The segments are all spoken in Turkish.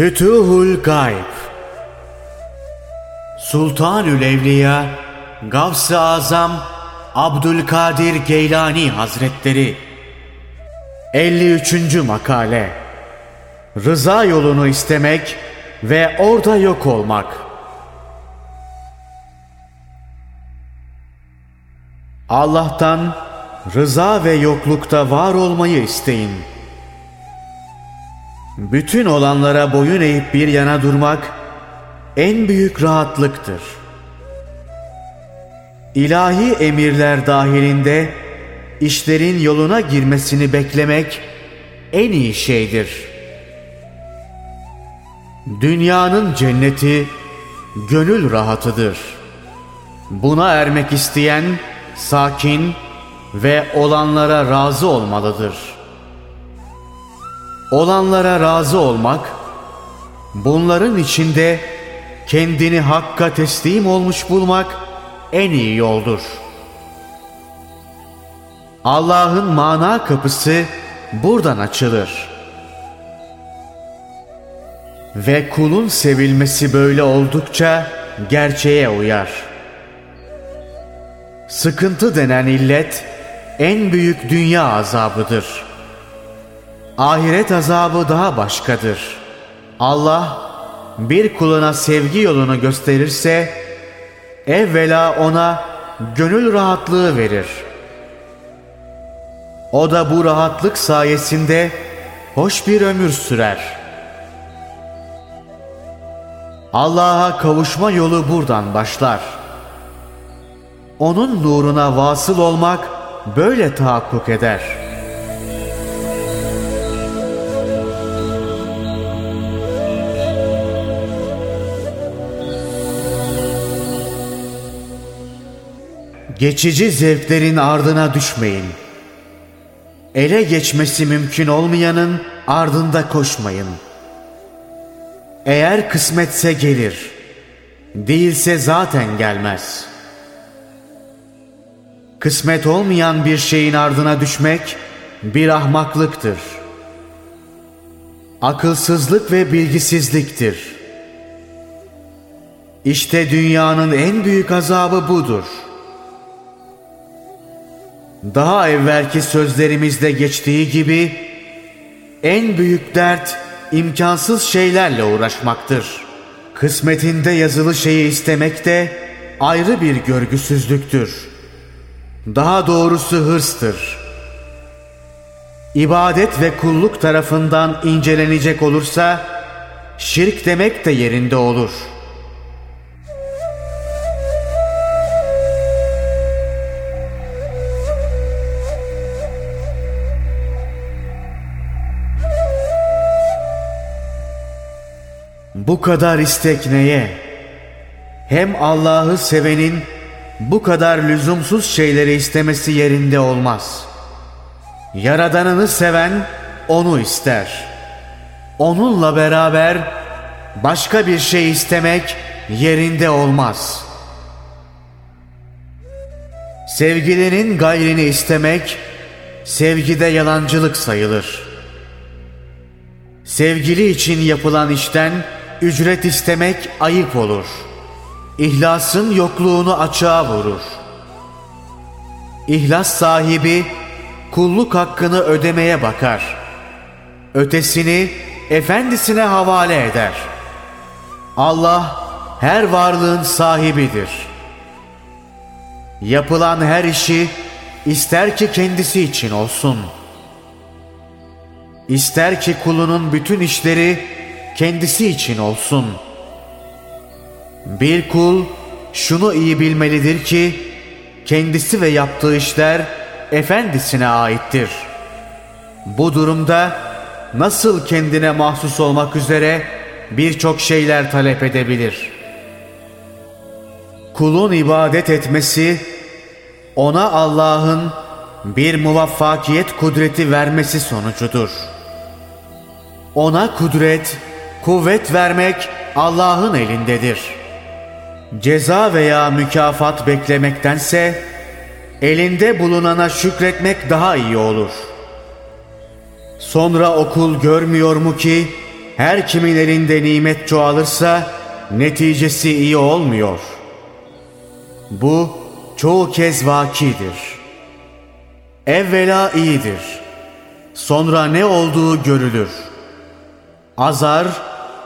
Fütuhul Gayb Sultanül Evliya Gavs-ı Azam Abdülkadir Geylani Hazretleri 53. Makale Rıza yolunu istemek ve orada yok olmak Allah'tan rıza ve yoklukta var olmayı isteyin. Bütün olanlara boyun eğip bir yana durmak en büyük rahatlıktır. İlahi emirler dahilinde işlerin yoluna girmesini beklemek en iyi şeydir. Dünyanın cenneti gönül rahatıdır. Buna ermek isteyen sakin ve olanlara razı olmalıdır. Olanlara razı olmak, bunların içinde kendini Hakk'a teslim olmuş bulmak en iyi yoldur. Allah'ın mana kapısı buradan açılır. Ve kulun sevilmesi böyle oldukça gerçeğe uyar. Sıkıntı denen illet en büyük dünya azabıdır. Ahiret azabı daha başkadır. Allah bir kuluna sevgi yolunu gösterirse evvela ona gönül rahatlığı verir. O da bu rahatlık sayesinde hoş bir ömür sürer. Allah'a kavuşma yolu buradan başlar. Onun nuruna vasıl olmak böyle tahakkuk eder.'' Geçici zevklerin ardına düşmeyin. Ele geçmesi mümkün olmayanın ardında koşmayın. Eğer kısmetse gelir. Değilse zaten gelmez. Kısmet olmayan bir şeyin ardına düşmek bir ahmaklıktır. Akılsızlık ve bilgisizliktir. İşte dünyanın en büyük azabı budur.'' Daha evvelki sözlerimizde geçtiği gibi en büyük dert imkansız şeylerle uğraşmaktır. Kısmetinde yazılı şeyi istemek de ayrı bir görgüsüzlüktür. Daha doğrusu hırstır. İbadet ve kulluk tarafından incelenecek olursa şirk demek de yerinde olur.'' Bu kadar istek neye? Hem Allah'ı sevenin bu kadar lüzumsuz şeyleri istemesi yerinde olmaz. Yaradanını seven onu ister. Onunla beraber başka bir şey istemek yerinde olmaz. Sevgilinin gayrini istemek sevgide yalancılık sayılır. Sevgili için yapılan işten ücret istemek ayıp olur. İhlasın yokluğunu açığa vurur. İhlas sahibi kulluk hakkını ödemeye bakar. Ötesini efendisine havale eder. Allah her varlığın sahibidir. Yapılan her işi ister ki kendisi için olsun. İster ki kulunun bütün işleri kendisi için olsun. Bir kul şunu iyi bilmelidir ki kendisi ve yaptığı işler efendisine aittir. Bu durumda nasıl kendine mahsus olmak üzere birçok şeyler talep edebilir. Kulun ibadet etmesi ona Allah'ın bir muvaffakiyet kudreti vermesi sonucudur. Ona kudret Kuvvet vermek Allah'ın elindedir. Ceza veya mükafat beklemektense elinde bulunana şükretmek daha iyi olur. Sonra okul görmüyor mu ki her kimin elinde nimet çoğalırsa neticesi iyi olmuyor. Bu çoğu kez vakidir. Evvela iyidir. Sonra ne olduğu görülür. Azar,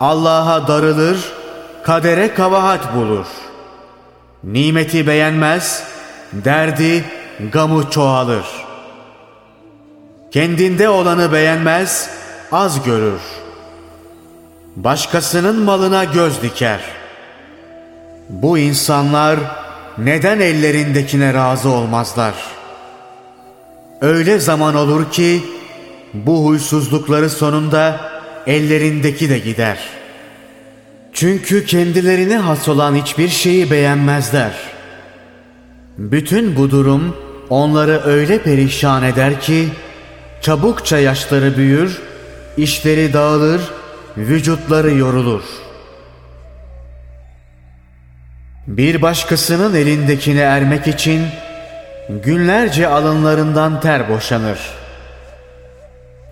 Allah'a darılır, kadere kabahat bulur. Nimeti beğenmez, derdi, gamı çoğalır. Kendinde olanı beğenmez, az görür. Başkasının malına göz diker. Bu insanlar neden ellerindekine razı olmazlar? Öyle zaman olur ki bu huysuzlukları sonunda ellerindeki de gider. Çünkü kendilerine has olan hiçbir şeyi beğenmezler. Bütün bu durum onları öyle perişan eder ki çabukça yaşları büyür, işleri dağılır, vücutları yorulur. Bir başkasının elindekine ermek için günlerce alınlarından ter boşanır.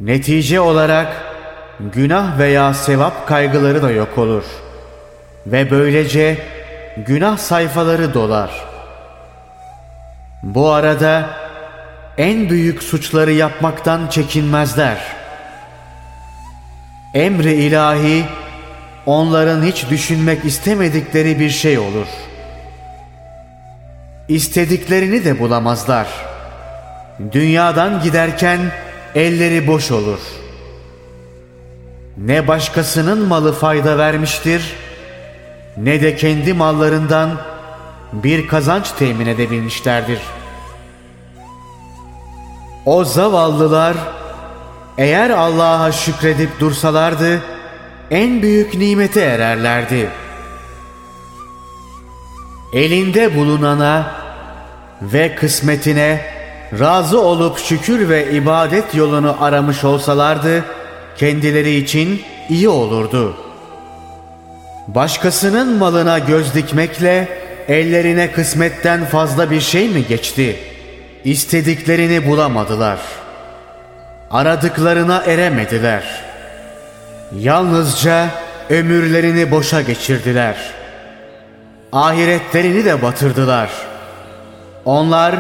Netice olarak günah veya sevap kaygıları da yok olur. Ve böylece günah sayfaları dolar. Bu arada en büyük suçları yapmaktan çekinmezler. Emri ilahi onların hiç düşünmek istemedikleri bir şey olur. İstediklerini de bulamazlar. Dünyadan giderken elleri boş olur. Ne başkasının malı fayda vermiştir, ne de kendi mallarından bir kazanç temin edebilmişlerdir. O zavallılar eğer Allah'a şükredip dursalardı en büyük nimete ererlerdi. Elinde bulunana ve kısmetine razı olup şükür ve ibadet yolunu aramış olsalardı kendileri için iyi olurdu. Başkasının malına göz dikmekle ellerine kısmetten fazla bir şey mi geçti? İstediklerini bulamadılar. Aradıklarına eremediler. Yalnızca ömürlerini boşa geçirdiler. Ahiretlerini de batırdılar. Onlar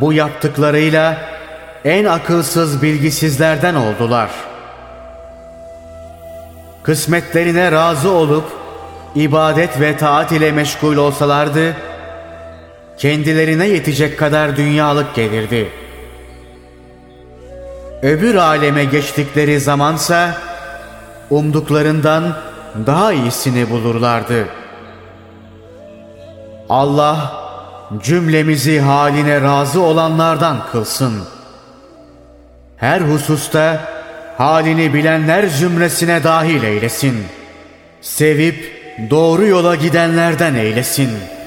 bu yaptıklarıyla en akılsız bilgisizlerden oldular. Kısmetlerine razı olup ibadet ve taat ile meşgul olsalardı, kendilerine yetecek kadar dünyalık gelirdi. Öbür aleme geçtikleri zamansa, umduklarından daha iyisini bulurlardı. Allah cümlemizi haline razı olanlardan kılsın. Her hususta halini bilenler zümresine dahil eylesin. Sevip doğru yola gidenlerden eylesin.''